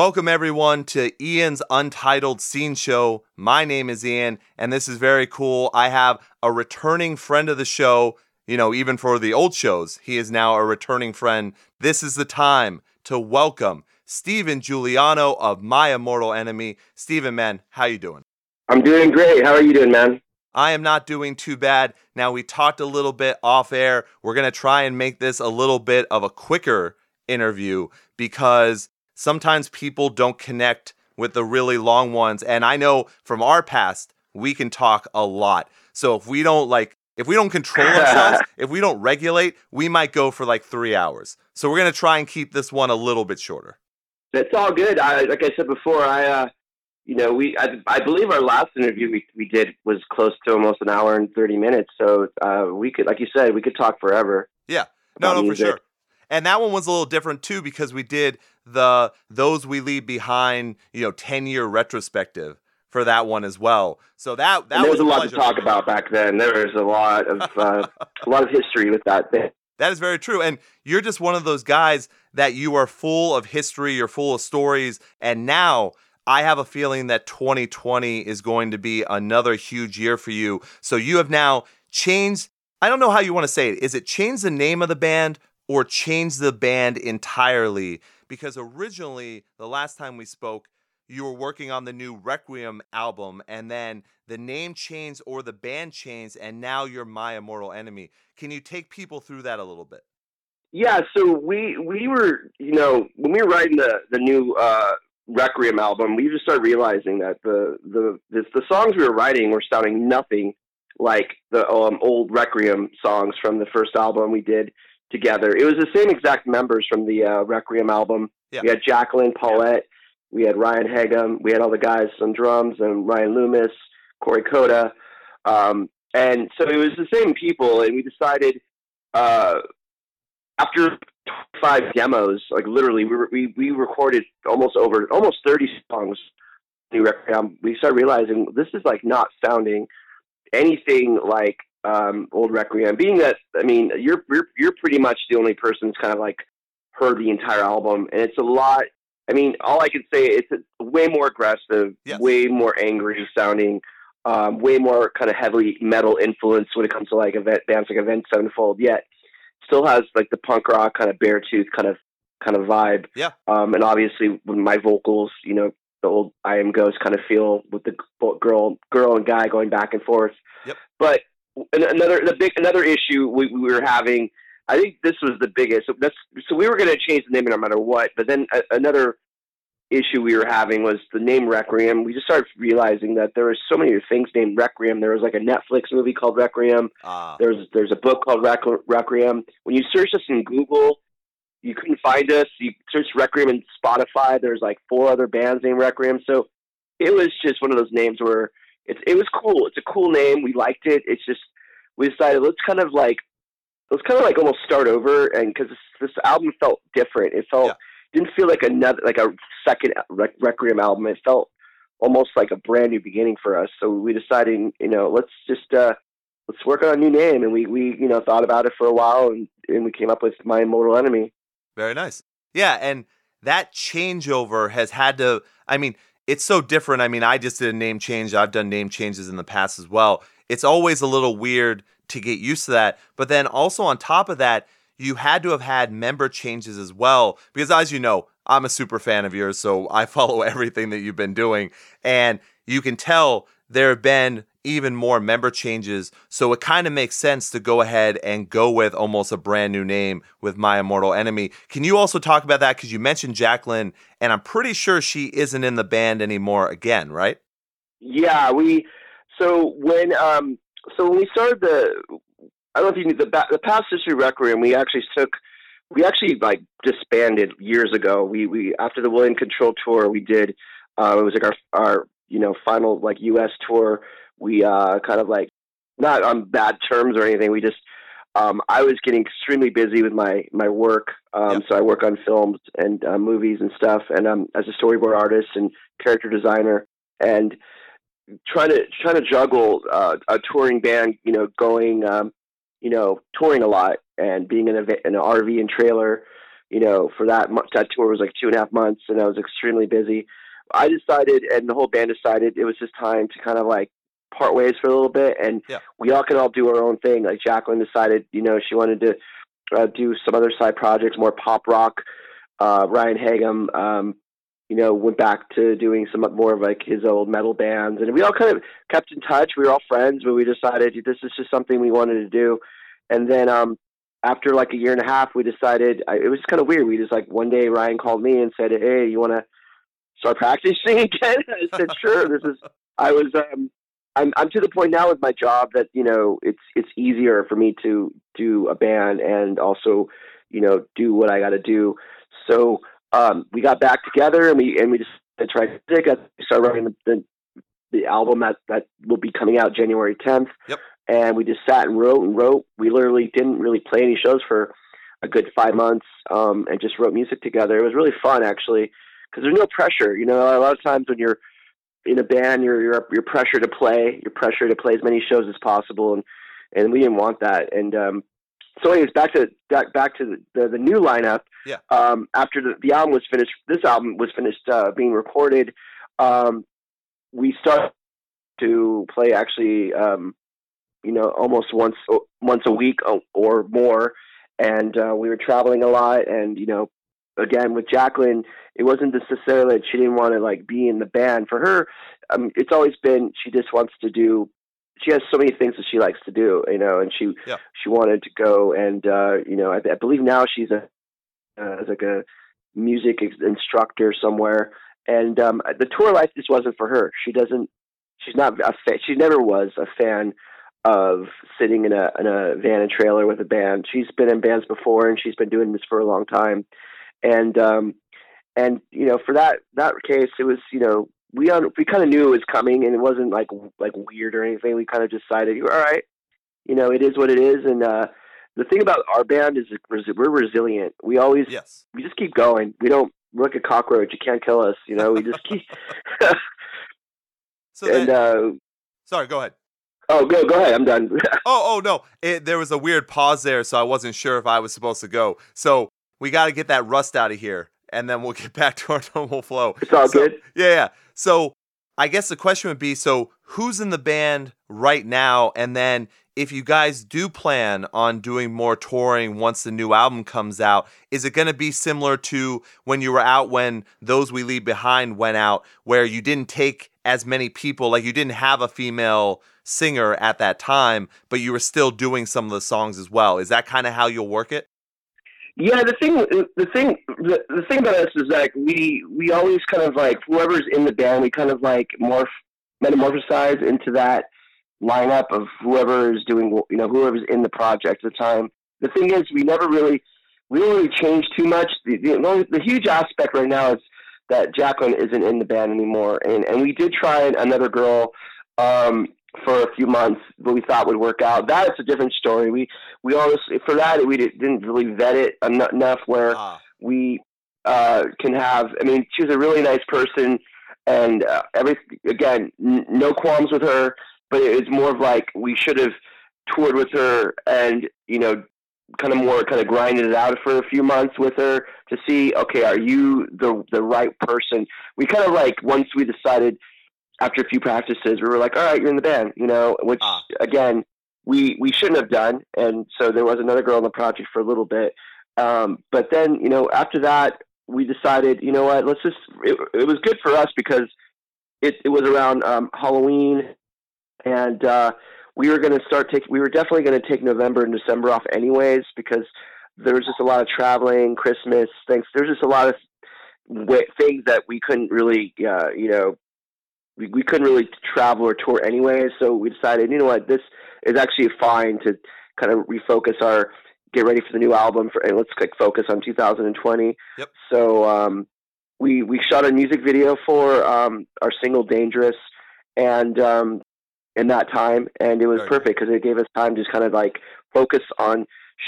Welcome, everyone, to Ian's Untitled Scene Show. My name is Ian, and this is very cool. I have a returning friend of the show. You know, even for the old shows, he is now a returning friend. This is the time to welcome Steven Juliano of My Immortal Enemy. Steven, man, how you doing? I'm doing great. How are you doing, man? I am not doing too bad. Now, we talked a little bit off air. We're going to try and make this a little bit of a quicker interview because sometimes people don't connect with the really long ones. And I know from our past, we can talk a lot. So if we don't like, if we don't control ourselves, if we don't regulate, we might go for like three hours. So we're gonna try and keep this one a little bit shorter. That's all good. I, like I said before, I, uh, you know, we, I, I believe our last interview we, we did was close to almost an hour and 30 minutes. So, uh, we could, like you said, we could talk forever. Yeah. No, no, music. for sure. And that one was a little different too because we did the those we leave behind, you know, 10 year retrospective for that one as well. So that that there was, a lot to talk about back then. There was a lot of uh, a lot of history with that. That is very true. And you're just one of those guys that you are full of history, you're full of stories, and now I have a feeling that 2020 is going to be another huge year for you. So you have now changed I don't know how you want to say it. Is it change the name of the band or change the band entirely? Because originally, the last time we spoke, you were working on the new Requiem album, and then the name changed or the band changed, and now you're My Immortal Enemy. Can you take people through that a little bit? Yeah, so we we were, you know, when we were writing the the new uh, Requiem album, we just started realizing that the the the, the songs we were writing were sounding nothing like the um, old Requiem songs from the first album we did together. It was the same exact members from the uh, Requiem album. Yeah. We had Jacqueline Paulette, we had Ryan Hagum, we had all the guys on drums, and Ryan Loomis, Corey Coda. Um, and so it was the same people, and we decided uh, after five demos, like literally, we, we we recorded almost over almost thirty songs. We started realizing this is like not sounding anything like um, old Requiem. Being that, I mean, you're, you're you're pretty much the only person who's kind of like heard the entire album, and it's a lot. I mean, all I can say is it's way more aggressive, yes. way more angry sounding, um, way more kind of heavily metal influence when it comes to like event bands like Avenged Sevenfold. Yet still has like the punk rock kind of Beartooth kind of kind of vibe. Yeah. Um, and obviously with my vocals, you know, the old I Am Ghost kind of feel with the girl, girl and guy going back and forth. Yep. But another the big another issue we, we were having. I think this was the biggest. So, that's, so we were going to change the name no matter what. But then a, another issue we were having was the name Requiem. We just started realizing that there were so many things named Requiem. There was like a Netflix movie called Requiem. Uh. There's there's a book called Requiem. When you search us in Google, you couldn't find us. You search Requiem in Spotify. There's like four other bands named Requiem. So it was just one of those names where it's it was cool. It's a cool name. We liked it. It's just we decided let's kind of like let's kind of like almost start over and because this, this, album felt different. It felt yeah. didn't feel like another like a second Re- Requiem album. It felt almost like a brand new beginning for us. So we decided, you know, let's just uh let's work on a new name. And we we you know thought about it for a while and and we came up with My Immortal Enemy. Very nice. Yeah, and that changeover has had to. I mean, it's so different. I mean, I just did a name change. I've done name changes in the past as well. It's always a little weird to get used to that. But then also on top of that, you had to have had member changes as well. Because as you know, I'm a super fan of yours, so I follow everything that you've been doing. And you can tell there have been even more member changes. So it kind of makes sense to go ahead and go with almost a brand new name with My Immortal Enemy. Can you also talk about that? Because you mentioned Jacqueline, and I'm pretty sure she isn't in the band anymore again, right? Yeah, we. So when um, so when we started the, I don't know if you knew the the past history requiem, we actually took. We actually like disbanded years ago. We we after the William Control tour we did. Uh, it was like our our you know final like U.S. tour we uh, kind of like not on bad terms or anything. We just um, I was getting extremely busy with my my work. Um, yep. So I work on films and uh, movies and stuff, and um, as a storyboard artist and character designer, and trying to trying to juggle uh, a touring band, you know, going, um, you know, touring a lot and being in, a, in an RV and trailer, you know, for that that tour was like two and a half months, and I was extremely busy. I decided, and the whole band decided, it was just time to kind of like part ways for a little bit, and yeah. we all can all do our own thing. Like Jacqueline decided, you know, she wanted to uh, do some other side projects, more pop rock. Uh, Ryan Hagum, um, you know, went back to doing some more of like his old metal bands, and we all kind of kept in touch. We were all friends, but we decided this is just something we wanted to do. And then um, after like a year and a half, we decided I, it was kind of weird. We just like one day Ryan called me and said, "Hey, you want to start practicing again?" I said, "Sure." This is I was um, I'm I'm to the point now with my job that you know it's it's easier for me to do a band and also you know do what I got to do. So um, we got back together and we and we just tried to I started writing the, the the album that that will be coming out January 10th. Yep. And we just sat and wrote and wrote. We literally didn't really play any shows for a good five months, um, and just wrote music together. It was really fun actually, because there's no pressure. You know, a lot of times when you're in a band, you're you're you're pressure to play, you're pressure to play as many shows as possible, and and we didn't want that. And um, so, anyways, back to back back to the the, the new lineup. Yeah. Um, after the the album was finished, this album was finished uh, being recorded. Um, we started to play actually, um, you know, almost once once a week or more, and uh, we were traveling a lot. And you know, again with Jacqueline, it wasn't necessarily that she didn't want to like be in the band. For her, um, it's always been she just wants to do. She has so many things that she likes to do, you know, and she yeah. she wanted to go and uh, you know I, I believe now she's a uh, like a music instructor somewhere. And um, the tour life just wasn't for her. She doesn't. She's not a fan. She never was a fan of sitting in a in a van and trailer with a band. She's been in bands before, and she's been doing this for a long time. And um, and you know, for that that case, it was you know we un, we kind of knew it was coming, and it wasn't like like weird or anything. We kind of decided, all right, you know, it is what it is, and uh, the thing about our band is we're resilient. We always yes. we just keep going. We don't we're like a cockroach. You can't kill us. You know, we just keep. so then, and uh, sorry, go ahead. Oh, go go ahead. I'm done. oh, oh no! It, there was a weird pause there, so I wasn't sure if I was supposed to go. So we got to get that rust out of here, and then we'll get back to our normal flow. It's all so, good. Yeah, yeah. So I guess the question would be: so who's in the band right now, and then if you guys do plan on doing more touring once the new album comes out, is it going to be similar to when you were out when Those We Leave Behind went out, where you didn't take as many people, like you didn't have a female singer at that time, but you were still doing some of the songs as well? Is that kind of how you'll work it? Yeah, the thing, the thing, the, the thing about us is like we we always kind of like whoever's in the band, we kind of like morph metamorphosize into that lineup of whoever is doing, you know, whoever's in the project at the time. The thing is, we never really, we really change too much. The, the, the huge aspect right now is that Jacqueline isn't in the band anymore, and and we did try another girl um, for a few months, but we thought would work out. That is a different story. We we honestly for that we didn't really vet it enough where ah. we uh, can have. I mean, she was a really nice person, and uh, every again, n- no qualms with her but it was more of like we should have toured with her and you know kind of more kind of grinded it out for a few months with her to see okay are you the the right person we kind of like once we decided after a few practices we were like all right you're in the band you know which ah. again we we shouldn't have done and so there was another girl in the project for a little bit um, but then you know after that we decided you know what let's just it, it was good for us because it, it was around um, halloween and uh, we were going to start taking, We were definitely going to take November and December off anyways because there was just a lot of traveling, Christmas things. There's just a lot of things that we couldn't really, uh, you know, we, we couldn't really travel or tour anyway. So we decided, you know what, this is actually fine to kind of refocus our get ready for the new album for and let's like focus on 2020. Yep. So um, we we shot a music video for um, our single "Dangerous," and um, in that time, and it was perfect because it gave us time to just kind of like focus on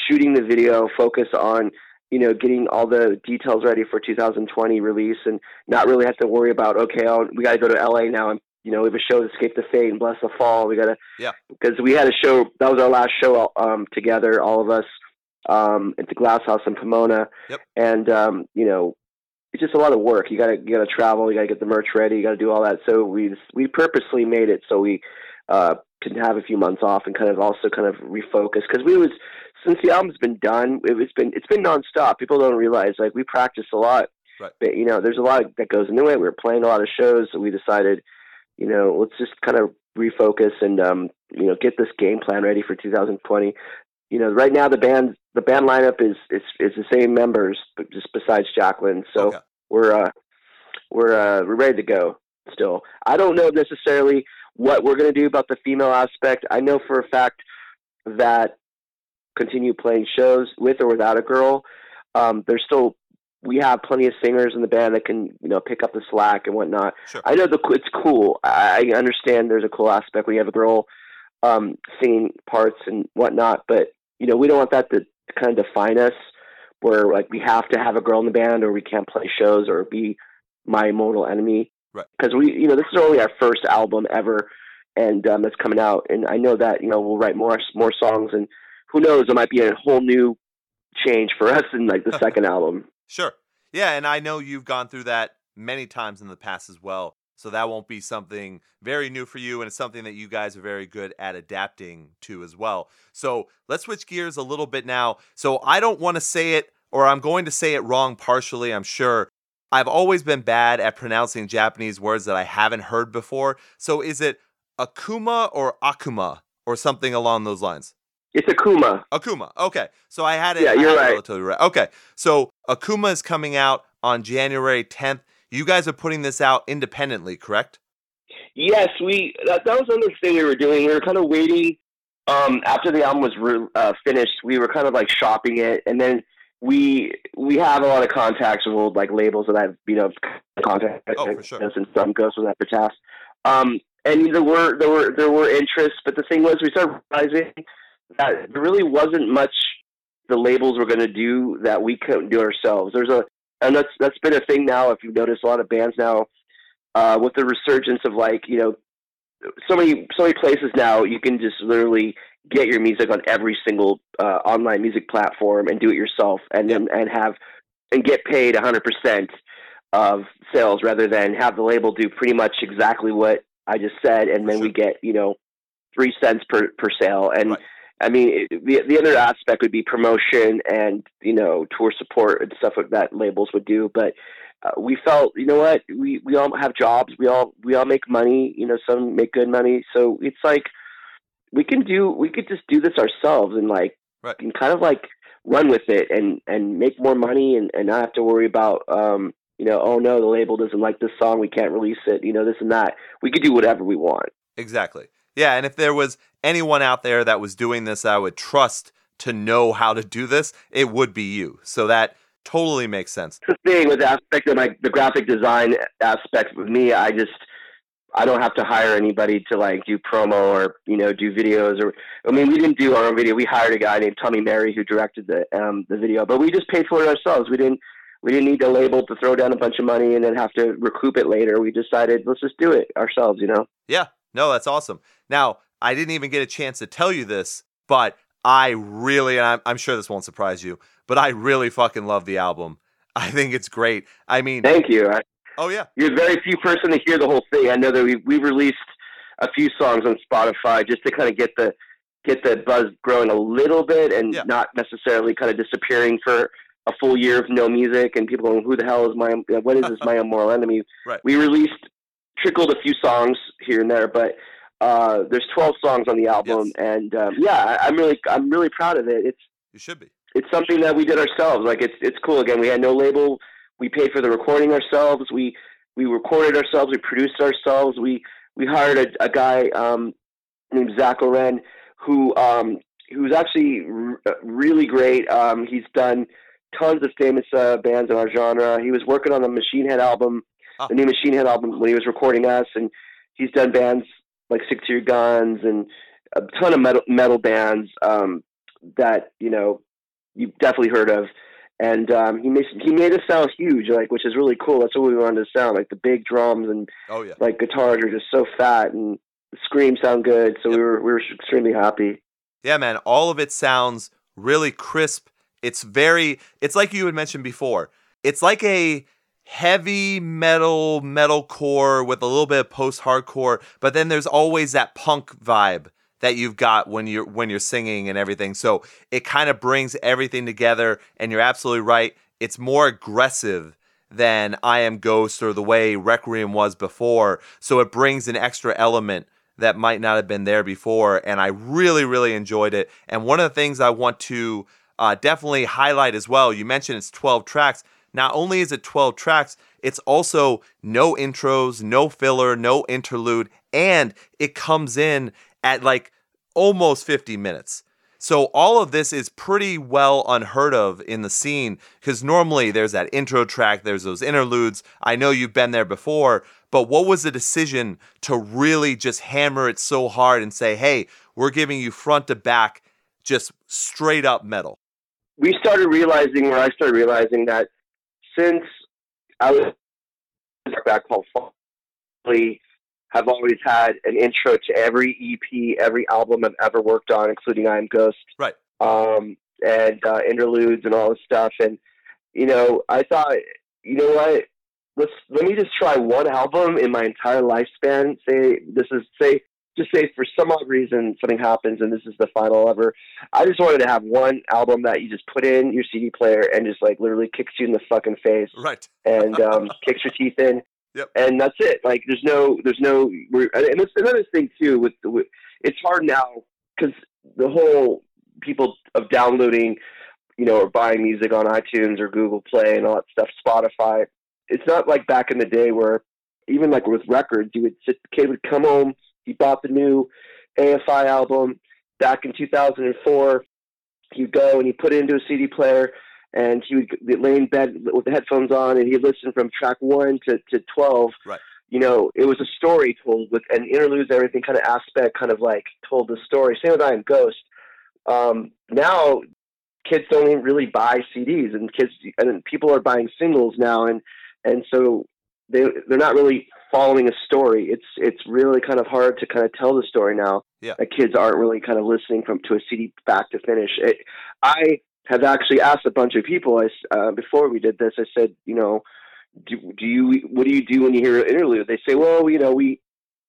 shooting the video, focus on you know getting all the details ready for 2020 release, and not really have to worry about okay, I'll, we got to go to LA now, and you know we have a show, Escape the Fate, and Bless the Fall. We got to yeah because we had a show that was our last show um, together, all of us, um, at the Glass House in Pomona. Yep. And um, you know, it's just a lot of work. You gotta you gotta travel. You gotta get the merch ready. You gotta do all that. So we just, we purposely made it so we uh, can have a few months off and kind of also kind of refocus because we was since the album's been done, it, has been it's been nonstop. People don't realize like we practice a lot, right. but you know there's a lot that goes into it. We were playing a lot of shows, so we decided, you know, let's just kind of refocus and um, you know get this game plan ready for 2020. You know, right now the band the band lineup is is is the same members, but just besides Jacqueline. So Okay. we're uh, we're uh, we're ready to go. Still, I don't know necessarily what we're going to do about the female aspect. I know for a fact that continue playing shows with or without a girl. Um, there's still we have plenty of singers in the band that can you know pick up the slack and whatnot. Sure. I know the it's cool. I I understand there's a cool aspect when you have a girl um, singing parts and whatnot, but you know we don't want that to kind of define us. Where like we have to have a girl in the band, or we can't play shows, or be my mortal enemy. Right. Because we, you know, this is only our first album ever, and um, that's coming out. And I know that you know we'll write more more songs, and who knows, it might be a whole new change for us in like the second album. Sure. Yeah, and I know you've gone through that many times in the past as well. So that won't be something very new for you, and it's something that you guys are very good at adapting to as well. So let's switch gears a little bit now. So I don't want to say it, or I'm going to say it wrong partially, I'm sure. I've always been bad at pronouncing Japanese words that I haven't heard before. So is it Akuma or Akuma or something along those lines? It's Akuma. Akuma. Okay. So I had it. Yeah, you're right. Relatively right. Okay. So Akuma is coming out on January 10th. You guys are putting this out independently, correct? Yes, we that, that was another thing we were doing. We were kind of waiting um, after the album was re- uh, finished. We were kind of like shopping it, and then we we have a lot of contacts with old like labels that I've you know contacted Oh, for sure. and some goes with tasks. Um, and there were there were there were interests, but the thing was we started realizing that there really wasn't much the labels were going to do that we couldn't do ourselves. There's a and that's that's been a thing now. If you've noticed, a lot of bands now uh, with the resurgence of like you know so many so many places now you can just literally get your music on every single uh, online music platform and do it yourself and then and have and get paid 100% of sales rather than have the label do pretty much exactly what I just said and then we get you know 3 cents per per sale and Right. I mean it, the the other aspect would be promotion and you know tour support and stuff that labels would do but uh, we felt, you know what, we we all have jobs, we all we all make money, you know, some make good money, so it's like we can do, we could just do this ourselves and like, Right. and kind of like run with it and and make more money and and not have to worry about, um, you know, oh no, the label doesn't like this song, we can't release it, you know, this and that. We could do whatever we want. Exactly. Yeah, and if there was anyone out there that was doing this, that I would trust to know how to do this, it would be you. So that totally makes sense. the thing with the aspect of like the graphic design aspect with me, I just I don't have to hire anybody to like do promo or you know do videos or I mean we didn't do our own video. We hired a guy named Tommy Mary who directed the um the video, but we just paid for it ourselves. We didn't we didn't need the label to throw down a bunch of money and then have to recoup it later. We decided let's just do it ourselves, you know. Yeah, no, that's awesome. Now, I didn't even get a chance to tell you this, but I really, and I'm, I'm sure this won't surprise you, but I really fucking love the album. I think it's great. I mean, Thank you. I, oh yeah, you're a very few person to hear the whole thing. I know that we we released a few songs on Spotify just to kind of get the get the buzz growing a little bit and Yeah. not necessarily kind of disappearing for a full year of no music and people going, "Who the hell is my what is this my immoral enemy?" Right. We released trickled a few songs here and there, but uh, there's 12 songs on the album, Yes. and um, yeah, I, I'm really I'm really proud of it. It's you should be. it's something that we did ourselves. Like it's it's cool. Again, we had no label. We paid for the recording ourselves. We we recorded ourselves. We produced ourselves. We we hired a, a guy um, named Zach Ohren who um, who's actually r- really great. Um, he's done tons of famous uh, bands in our genre. He was working on the Machine Head album, Ah. the new Machine Head album when he was recording us, and he's done bands like Stick to Your Guns and a ton of metal metal bands um, that you know you've definitely heard of. And um, he made he made us sound huge, like which is really cool. That's what we wanted to sound like. The big drums and Oh yeah. like guitars are just so fat, and screams sound good. So Yep. we were we were extremely happy. Yeah, man, all of it sounds really crisp It's very, it's like you had mentioned before. It's like a heavy metal, metalcore with a little bit of post hardcore, but then there's always that punk vibe that you've got when you're when you're singing and everything. So it kind of brings everything together and you're absolutely right. It's more aggressive than I Am Ghost or the way Requiem was before. So it brings an extra element that might not have been there before. And I really, really enjoyed it. And one of the things I want to uh, definitely highlight as well, you mentioned it's 12 tracks. Not only is it 12 tracks, it's also no intros, no filler, no interlude, and it comes in at like almost 50 minutes. So all of this is pretty well unheard of in the scene because normally there's that intro track, there's those interludes. I know you've been there before, but what was the decision to really just hammer it so hard and say, "Hey, we're giving you front to back just straight up metal?" We started realizing, where I started realizing that since I was back Folly, have always had an intro to every EP, every album I've ever worked on, including I Am Ghost. Right. Um, and uh, interludes and all this stuff. And, you know, I thought, you know what? Let's let me just try one album in my entire lifespan. Say this is say just say for some odd reason something happens and this is the final ever. I just wanted to have one album that you just put in your CD player and just like literally kicks you in the fucking face, right? And um, kicks your teeth in. Yep. And that's it. Like there's no, there's no, and it's another thing too with, with it's hard now because the whole people of downloading, you know, or buying music on iTunes or Google Play and all that stuff, Spotify. It's not like back in the day where even like with records, you would sit, the kid would come home, he bought the new AFI album back in 2004. He'd go and he put it into a CD player and he would lay in bed with the headphones on and he'd listen from track one to, to 12. Right. You know, it was a story told with an interludes, everything kind of aspect, kind of like told the story. Same with I Am Ghost. Um, now, kids don't even really buy CDs, and kids and people are buying singles now, and and so they they're not really following a story. It's it's really kind of hard to kind of tell the story now. Yeah. Like kids aren't really kind of listening from to a CD back to finish. It, I have actually asked a bunch of people. I uh, before we did this, I said, you know, do, do you what do you do when you hear an interlude? They say, well, you know, we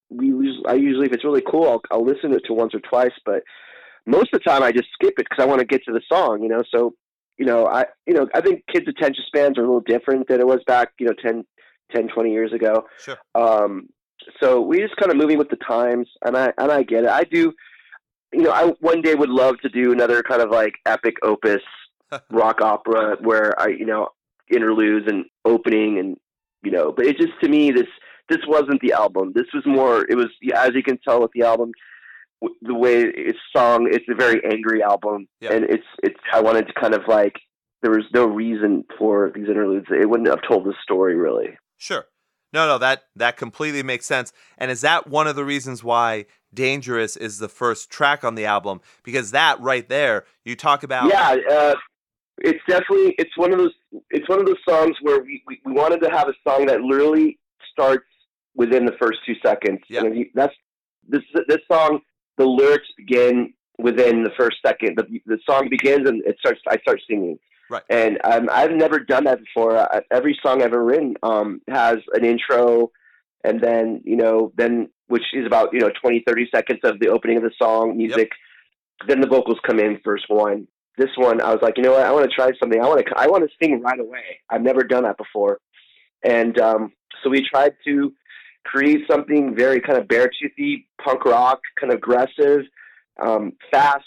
we I usually if it's really cool, I'll, I'll listen to it to once or twice, but most of the time I just skip it because I want to get to the song, you know. So you know, I you know I think kids' attention spans are a little different than it was back, you know, 10, 10 20 years ago. Sure. Um, so we just kind of moving with the times, and I and I get it. I do you know, I one day would love to do another kind of like epic opus rock opera where I, you know, interludes and opening and you know, but it just to me this this wasn't the album. This was more. It was as you can tell with the album, the way it's sung. It's a very angry album, yeah. and it's it's. I wanted to kind of like there was no reason for these interludes. It wouldn't have told the story really. Sure. No, no, that that completely makes sense. And is that one of the reasons why Dangerous is the first track on the album? Because that right there, you talk about. Yeah, uh, it's definitely it's one of those it's one of those songs where we, we, we wanted to have a song that literally starts within the first two seconds. Yeah. And that's this this song. The lyrics begin within the first second. The the song begins and it starts. I start singing. Right. And um, I've never done that before. I, every song I've ever written um, has an intro, and then you know, then which is about you know 20, 30 seconds of the opening of the song music. Yep. Then the vocals come in first one. This one, I was like, you know what? I want to try something. I want to. I want to sing right away. I've never done that before, and um, so we tried to create something very kind of bare toothy, punk rock, kind of aggressive, um, fast,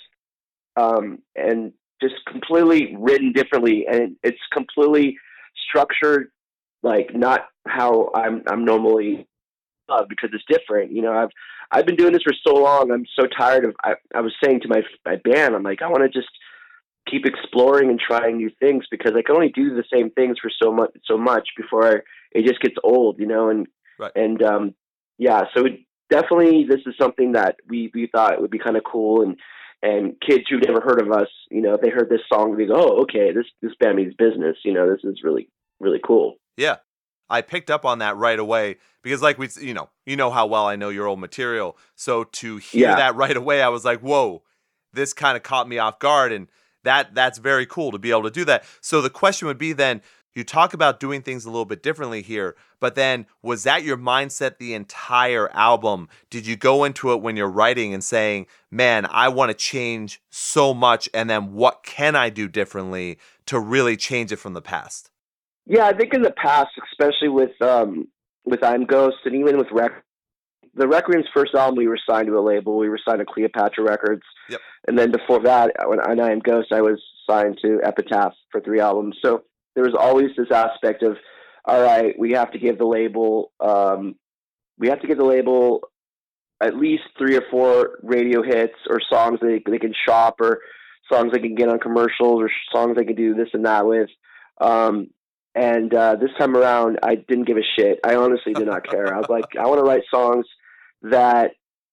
um, and just completely written differently, and it's completely structured like not how I'm I'm normally uh, because it's different. You know, I've I've been doing this for so long. I'm so tired of. I, I was saying to my my band, I'm like, I want to just keep exploring and trying new things because I can only do the same things for so much so much before I, it just gets old. You know, and right. and um, yeah, so it, definitely this is something that we we thought would be kind of cool and and kids who've never heard of us, you know, if they heard this song, they go, "Oh, okay, this this band means business." You know, this is really really cool. Yeah, I picked up on that right away because, like we, you know, you know how well I know your old material. So to hear Yeah. that right away, I was like, "Whoa!" This kind of caught me off guard, and that that's very cool to be able to do that. So the question would be then you talk about doing things a little bit differently here, but then was that your mindset the entire album? Did you go into it when you're writing and saying, "Man, I want to change so much and then what can I do differently to really change it from the past?" Yeah, I think in the past, especially with um with I'm Ghost and even with Rec the Requiem's first album, we were signed to a label. We were signed to Cleopatra Records. Yep. And then before that, when I Am Ghost, I was signed to Epitaph for three albums. So there was always this aspect of, all right, we have to give the label, um, we have to give the label at least three or four radio hits or songs they they can shop or songs they can get on commercials or songs they can do this and that with. Um, and uh, this time around, I didn't give a shit. I honestly did not care. I was like, I want to write songs that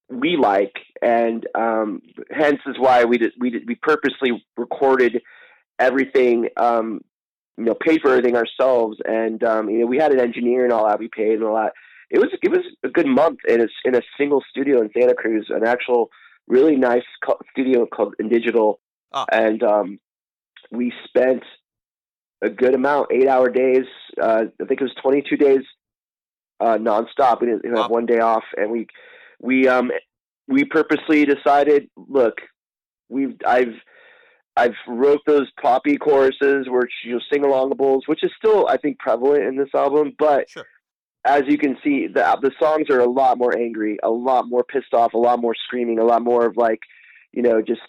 we like, and um, hence is why we did, we did, we purposely recorded everything, um, you know, paid for everything ourselves, and um, you know, we had an engineer and all that we paid and all that. It was it was a good month in a in a single studio in Santa Cruz, an actual really nice studio called Indigital, oh. and um, we spent a good amount, eight hour days. Uh, I think it was 22 days uh, nonstop. We didn't have one day off, and we we um we purposely decided, look, we've I've I've wrote those poppy choruses where you know, sing alongables, which is still I think prevalent in this album, but sure. as you can see, the the songs are a lot more angry, a lot more pissed off, a lot more screaming, a lot more of like, you know, just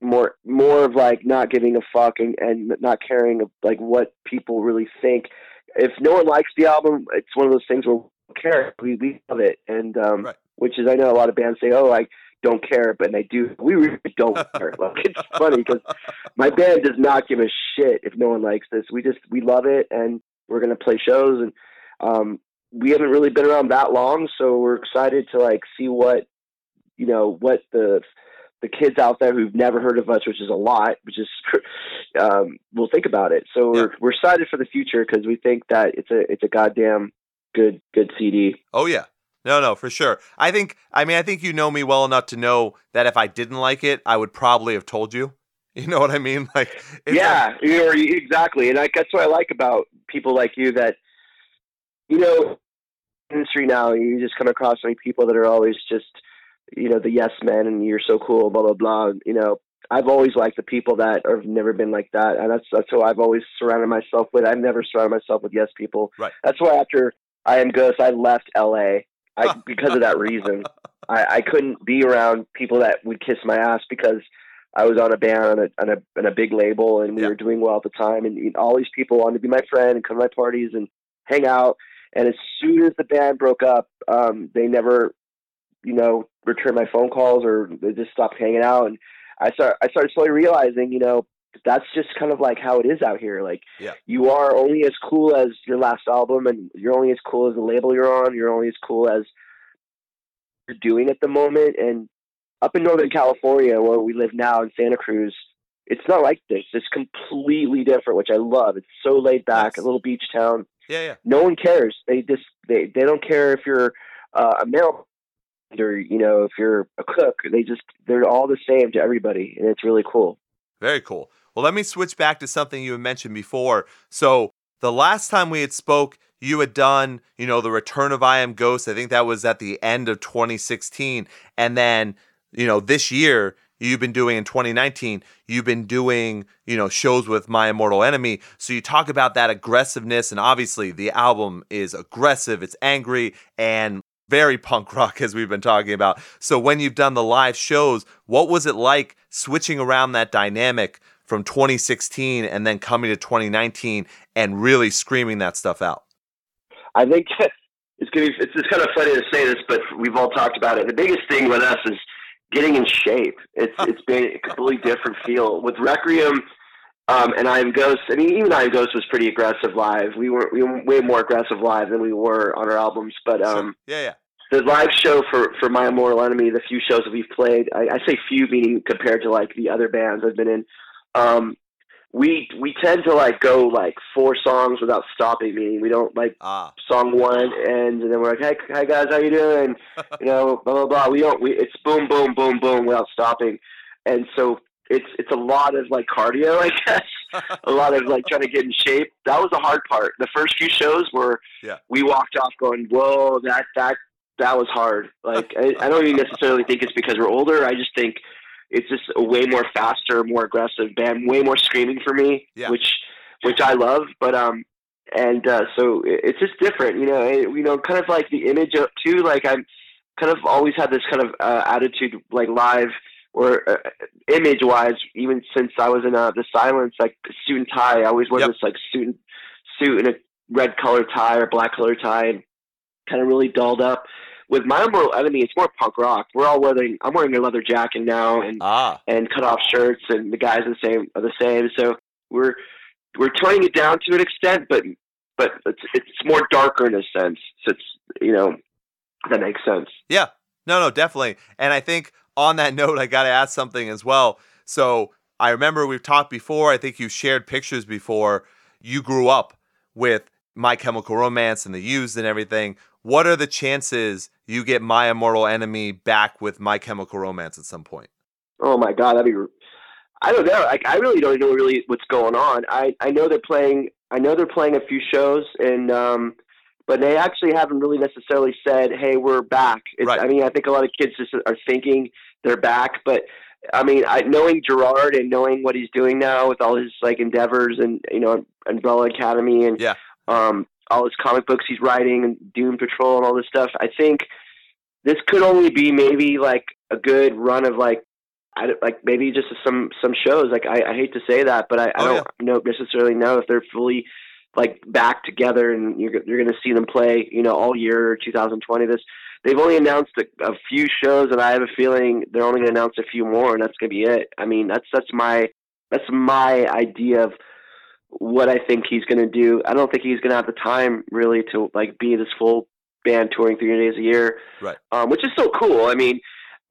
more more of like not giving a fuck and, and not caring of like what people really think. If no one likes the album, it's one of those things where we care. We we love it, and um, right. which is I know a lot of bands say, "Oh, I don't care," but they do. We really don't care. Like it's funny because my band does not give a shit if no one likes this. We just we love it, and we're gonna play shows, and um, we haven't really been around that long, so we're excited to like see what you know what the the kids out there who've never heard of us, which is a lot, which is um, will think about it. So Yeah. we're we're excited for the future because we think that it's a it's a goddamn good good CD. Oh yeah. No, no, for sure. I think I mean I think you know me well enough to know that if I didn't like it, I would probably have told you. You know what I mean? Like yeah, you know, exactly, and I, that's what I like about people like you that you know industry now. You just come across many people that are always just you know the yes men and you're so cool, blah blah blah. You know, I've always liked the people that have never been like that, and that's that's who I've always surrounded myself with. I've never surrounded myself with yes people. Right. That's why after I am Ghost, I left L.A. I, because of that reason. I, I couldn't be around people that would kiss my ass because I was on a band on a on a, on a big label and we Yeah. were doing well at the time, and, and all these people wanted to be my friend and come to my parties and hang out. And as soon as the band broke up, um, they never, you know, returned my phone calls or they just stopped hanging out. And I start I started slowly realizing, you know, that's just kind of like how it is out here. Like Yeah. you are only as cool as your last album, and you're only as cool as the label you're on. You're only as cool as you're doing at the moment. And up in Northern California, where we live now in Santa Cruz, it's not like this. It's completely different, which I love. It's so laid back, Yes. a little beach town. Yeah, yeah. No one cares. They just they they don't care if you're uh, a male or you know if you're a cook. They just they're all the same to everybody, and it's really cool. Very cool. Well, let me switch back to something you had mentioned before. So, the last time we had spoke, you had done, you know, the return of I Am Ghost. I think that was at the end of 2016. And then, you know, this year, you've been doing in 2019, you've been doing, you know, shows with My Immortal Enemy. So you talk about that aggressiveness, and obviously the album is aggressive, it's angry, and very punk rock as we've been talking about. So when you've done the live shows, what was it like switching around that dynamic from 2016 and then coming to 2019 and really screaming that stuff out? I think it's gonna be, it's, it's kind of funny to say this, but we've all talked about it. The biggest thing with us is getting in shape. It's it's been a completely different feel with Requiem. Um, and I Am Ghost. I mean, even I Am Ghost was pretty aggressive live. We were we were way more aggressive live than we were on our albums. But um, yeah, yeah. the live show for for My Immortal Enemy, the few shows that we've played, I, I say few meaning compared to like the other bands I've been in. Um, we we tend to like go like four songs without stopping. Meaning we don't like Ah, song one ends and then we're like, hey, hi guys, how you doing? You know, blah blah blah. We don't. We it's boom boom boom boom without stopping. And so it's it's a lot of like cardio, I guess. a lot of like trying to get in shape. That was the hard part. The first few shows were Yeah. we walked off going, "Whoa, that that that was hard." Like I, I don't even necessarily think it's because we're older. I just think it's just a way more faster, more aggressive band, way more screaming for me, Yeah. which which I love. But um, and uh, so it- it's just different, you know. It, you know, kind of like the image of too. Like I'm kind of always had this kind of uh, attitude, like live or uh, image wise, even since I was in uh, the silence, like suit and tie. I always wore Yep. this like suit suit and a red colored tie or black colored tie, and kind of really dolled up. With my Immortal Enemy, it's more punk rock. We're all wearing. I'm wearing a leather jacket now, and Ah, and cut off shirts, and the guys are the same are the same. So we're we're toning it down to an extent, but but it's it's more darker in a sense. So it's you know that makes sense. yeah. No, no, definitely. And I think on that note, I got to ask something as well. So I remember we've talked before. I think you shared pictures before. You grew up with My Chemical Romance and the Used and everything. What are the chances you get My Immortal Enemy back with My Chemical Romance at some point? Oh my god, that'd be. I don't know. Like I really don't know really what's going on. I I know they're playing. I know they're playing a few shows, and um, but they actually haven't really necessarily said, "Hey, we're back." It's, Right. I mean, I think a lot of kids just are thinking they're back, but I mean, I knowing Gerard and knowing what he's doing now with all his like endeavors and you know Umbrella Academy and Yeah. Um, all his comic books he's writing and Doom Patrol and all this stuff. I think this could only be maybe like a good run of like I like maybe just some some shows. Like I, I hate to say that, but I, I Oh, don't know necessarily know if they're fully like back together and you're you're going to see them play. You know, all year 2020. This they've only announced a, a few shows, and I have a feeling they're only going to announce a few more, and that's going to be it. I mean, that's that's my that's my idea of what I think he's going to do. I don't think he's going to have the time really to like be this full band touring 300 days a year, Right. Um, which is so cool. I mean,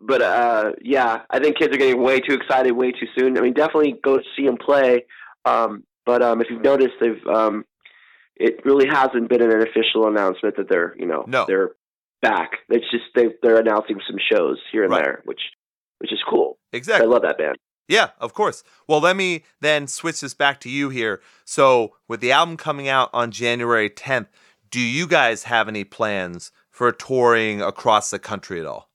but uh, yeah, I think kids are getting way too excited way too soon. I mean, definitely go see him play. Um, but um, if you've noticed, they've um, it really hasn't been an official announcement that they're you know No. they're back. It's just they they're announcing some shows here and Right. there, which which is cool. Exactly. I love that band. Yeah, of course. Well, let me then switch this back to you here. So, with the album coming out on January 10th, do you guys have any plans for touring across the country at all?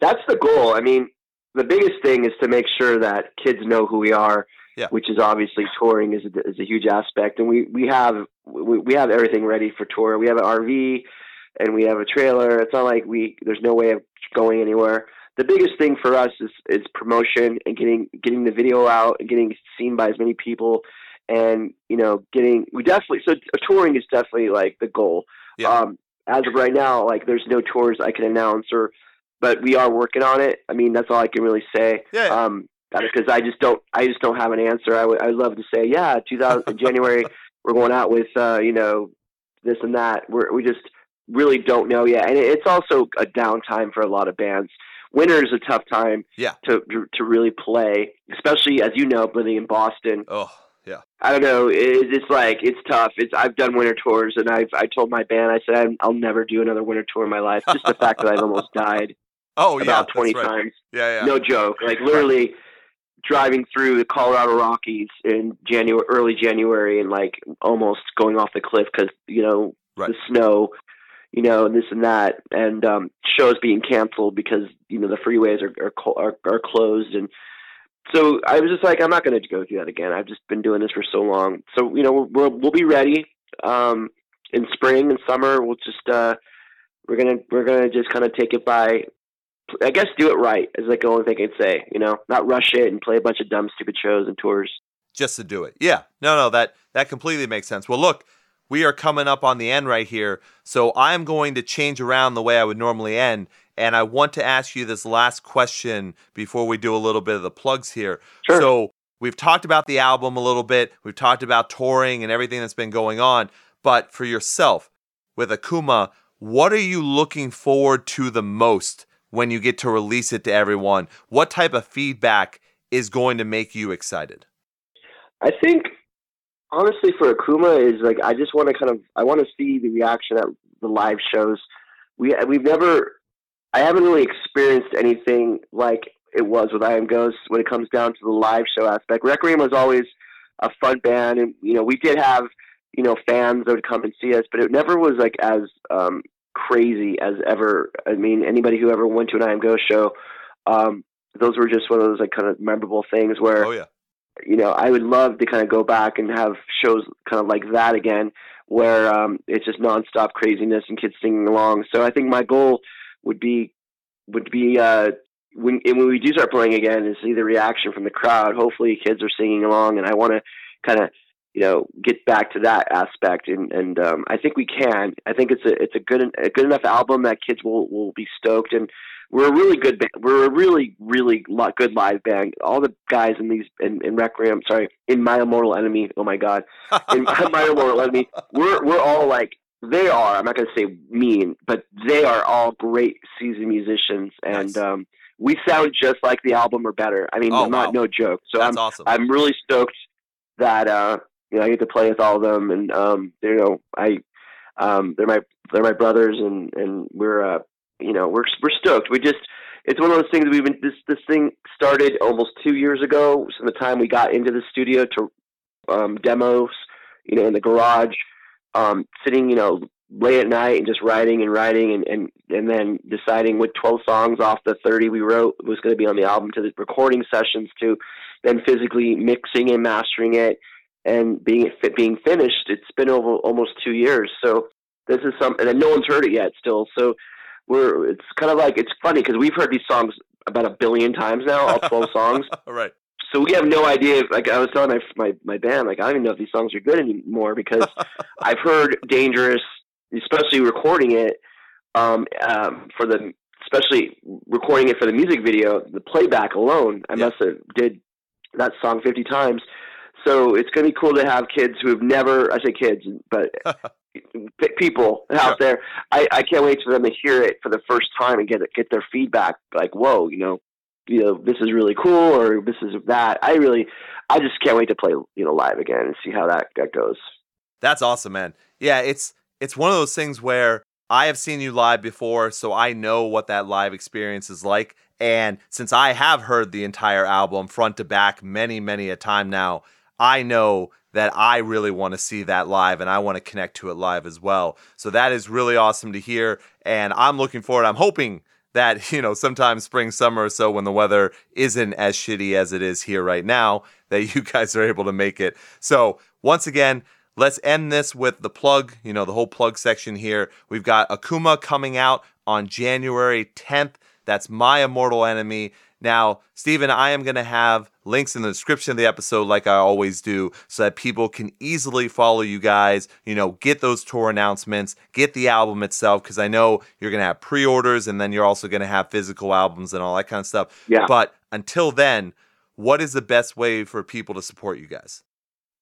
That's the goal. I mean, the biggest thing is to make sure that kids know who we are. Yeah. Which is obviously touring is a, is a huge aspect, and we we have we, we have everything ready for tour. We have an RV, and we have a trailer. It's not like we there's no way of going anywhere. The biggest thing for us is is promotion and getting getting the video out and getting seen by as many people, and you know getting we definitely so touring is definitely like the goal. Yeah. Um, as of right now, like there's no tours I can announce or but we are working on it. I mean, that's all I can really say. Yeah. Um, because I just don't, I just don't have an answer. I would, I'd love to say, yeah, 2000 January, we're going out with, uh, you know, this and that. We're, we just really don't know yet, and it's also a downtime for a lot of bands. Winter is a tough time Yeah. to to really play, especially as you know, living in Boston. Oh, yeah. I don't know. It, it's like it's tough. It's I've done winter tours, and I've I told my band I said I'm, I'll never do another winter tour in my life. Just the fact that I've almost died Oh, yeah. about 20 right. times. Yeah, yeah. No joke. Like literally driving through the Colorado Rockies in January, early January, and like almost going off the cliff because you know Right. the snow, you know, and this and that, and um, shows being canceled because you know the freeways are are, are are closed, and so I was just like, I'm not going to go through that again. I've just been doing this for so long, so you know we'll we'll be ready um, in spring and summer. We'll just uh, we're gonna we're gonna just kind of take it by I guess do it right is like the only thing I'd say. You know, not rush it and play a bunch of dumb, stupid shows and tours. just to do it. Yeah. No, no, that that completely makes sense. Well, look, we are coming up on the end right here, so I'm going to change around the way I would normally end, and I want to ask you this last question before we do a little bit of the plugs here. Sure. So, we've talked about the album a little bit, we've talked about touring and everything that's been going on, but for yourself with Akuma, what are you looking forward to the most when you get to release it to everyone? What type of feedback is going to make you excited? I think honestly for Akuma is like I just want to kind of I want to see the reaction at the live shows. We we've never I haven't really experienced anything like it was with I Am Ghost when it comes down to the live show aspect. Requiem was always a fun band, and you know we did have you know fans that would come and see us, but it never was like as um, crazy as ever. I mean, anybody who ever went to an I Am Ghost show, um, those were just one of those like kind of memorable things where. Oh yeah. You know, I would love to kind of go back and have shows kind of like that again, where um, it's just nonstop craziness and kids singing along. So I think my goal would be would be uh, when when we do start playing again and see the reaction from the crowd. Hopefully, kids are singing along, and I want to kind of you know get back to that aspect, and and um, I think we can. I think it's a it's a good a good enough album that kids will will be stoked and. We're a really good band. We're a really, really good live band. All the guys in these in, in Requiem, sorry, in My Immortal Enemy. Oh my God, in My Immortal Enemy, we're we're all like they are. I'm not going to say mean, but they are all great seasoned musicians, and Nice. um, we sound just like the album or better. I mean, Oh, I'm not wow. no joke. So That's I'm awesome. I'm really stoked that uh, you know I get to play with all of them, and um, you know I um, they're my they're my brothers, and and we're uh, you know we're we're stoked. We just it's one of those things we've been this this thing started almost two years ago. From the time we got into the studio to um, demos, you know, in the garage, um, sitting you know late at night and just writing and writing and and and then deciding what 12 songs off the 30 we wrote was going to be on the album to the recording sessions to then physically mixing and mastering it and being being finished it's been over almost 2 years so this is something and no one's heard it yet still so we're it's kind of like it's funny because we've heard these songs about a billion times now all 12 songs right. so we have no idea. Like I was telling my my my band, like I don't even know if these songs are good anymore because I've heard "Dangerous," especially recording it um, um, for the, especially recording it for the music video. The playback alone, I Yeah. must have did that song fifty times. So it's going to be cool to have kids who have never, I say kids, but people out there. I, I can't wait for them to hear it for the first time and get get their feedback. Like, whoa, you know, you know, this is really cool, or this is that. I really, I just can't wait to play, you know, live again and see how that that goes. That's awesome, man. Yeah, it's it's one of those things where I have seen you live before, so I know what that live experience is like. And since I have heard the entire album front to back many, many a time now, I know that I really want to see that live and I want to connect to it live as well. So that is really awesome to hear. And I'm looking forward. I'm hoping that, you know, sometime spring, summer or so when the weather isn't as shitty as it is here right now, that you guys are able to make it. So once again, let's end this with the plug, you know, the whole plug section here. We've got Akuma coming out on January 10th. That's My Immortal Enemy. Now, Steven, I am going to have links in the description of the episode, like I always do, so that people can easily follow you guys, you know, get those tour announcements, get the album itself, because I know you're going to have pre orders and then you're also going to have physical albums and all that kind of stuff. Yeah. But until then, what is the best way for people to support you guys?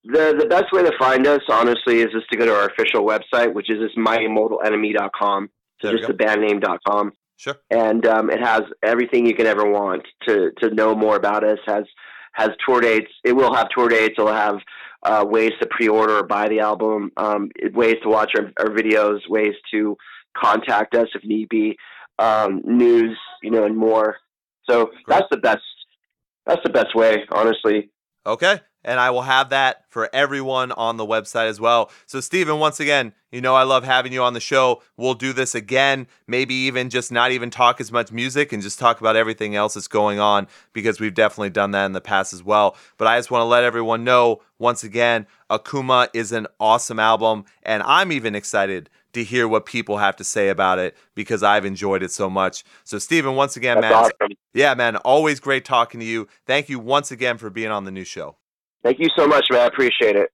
The the best way to find us, honestly, is just to go to our official website, which is just myimmortalenemy.com. So There just the bandname.com. Sure. and um, it has everything you can ever want to to know more about us. has has tour dates. It will have tour dates. It'll have uh, ways to pre-order or buy the album. Um, ways to watch our, our videos. Ways to contact us if need be. Um, news, you know, and more. So that's the best. That's the best way, honestly. Okay. And I will have that for everyone on the website as well. So, Steven, once again, you know I love having you on the show. We'll do this again, maybe even just not even talk as much music and just talk about everything else that's going on because we've definitely done that in the past as well. But I just want to let everyone know once again, Akuma is an awesome album. And I'm even excited to hear what people have to say about it because I've enjoyed it so much. So, Steven, once again, That's man, awesome. yeah, man, always great talking to you. Thank you once again for being on the new show. Thank you so much, man. I appreciate it.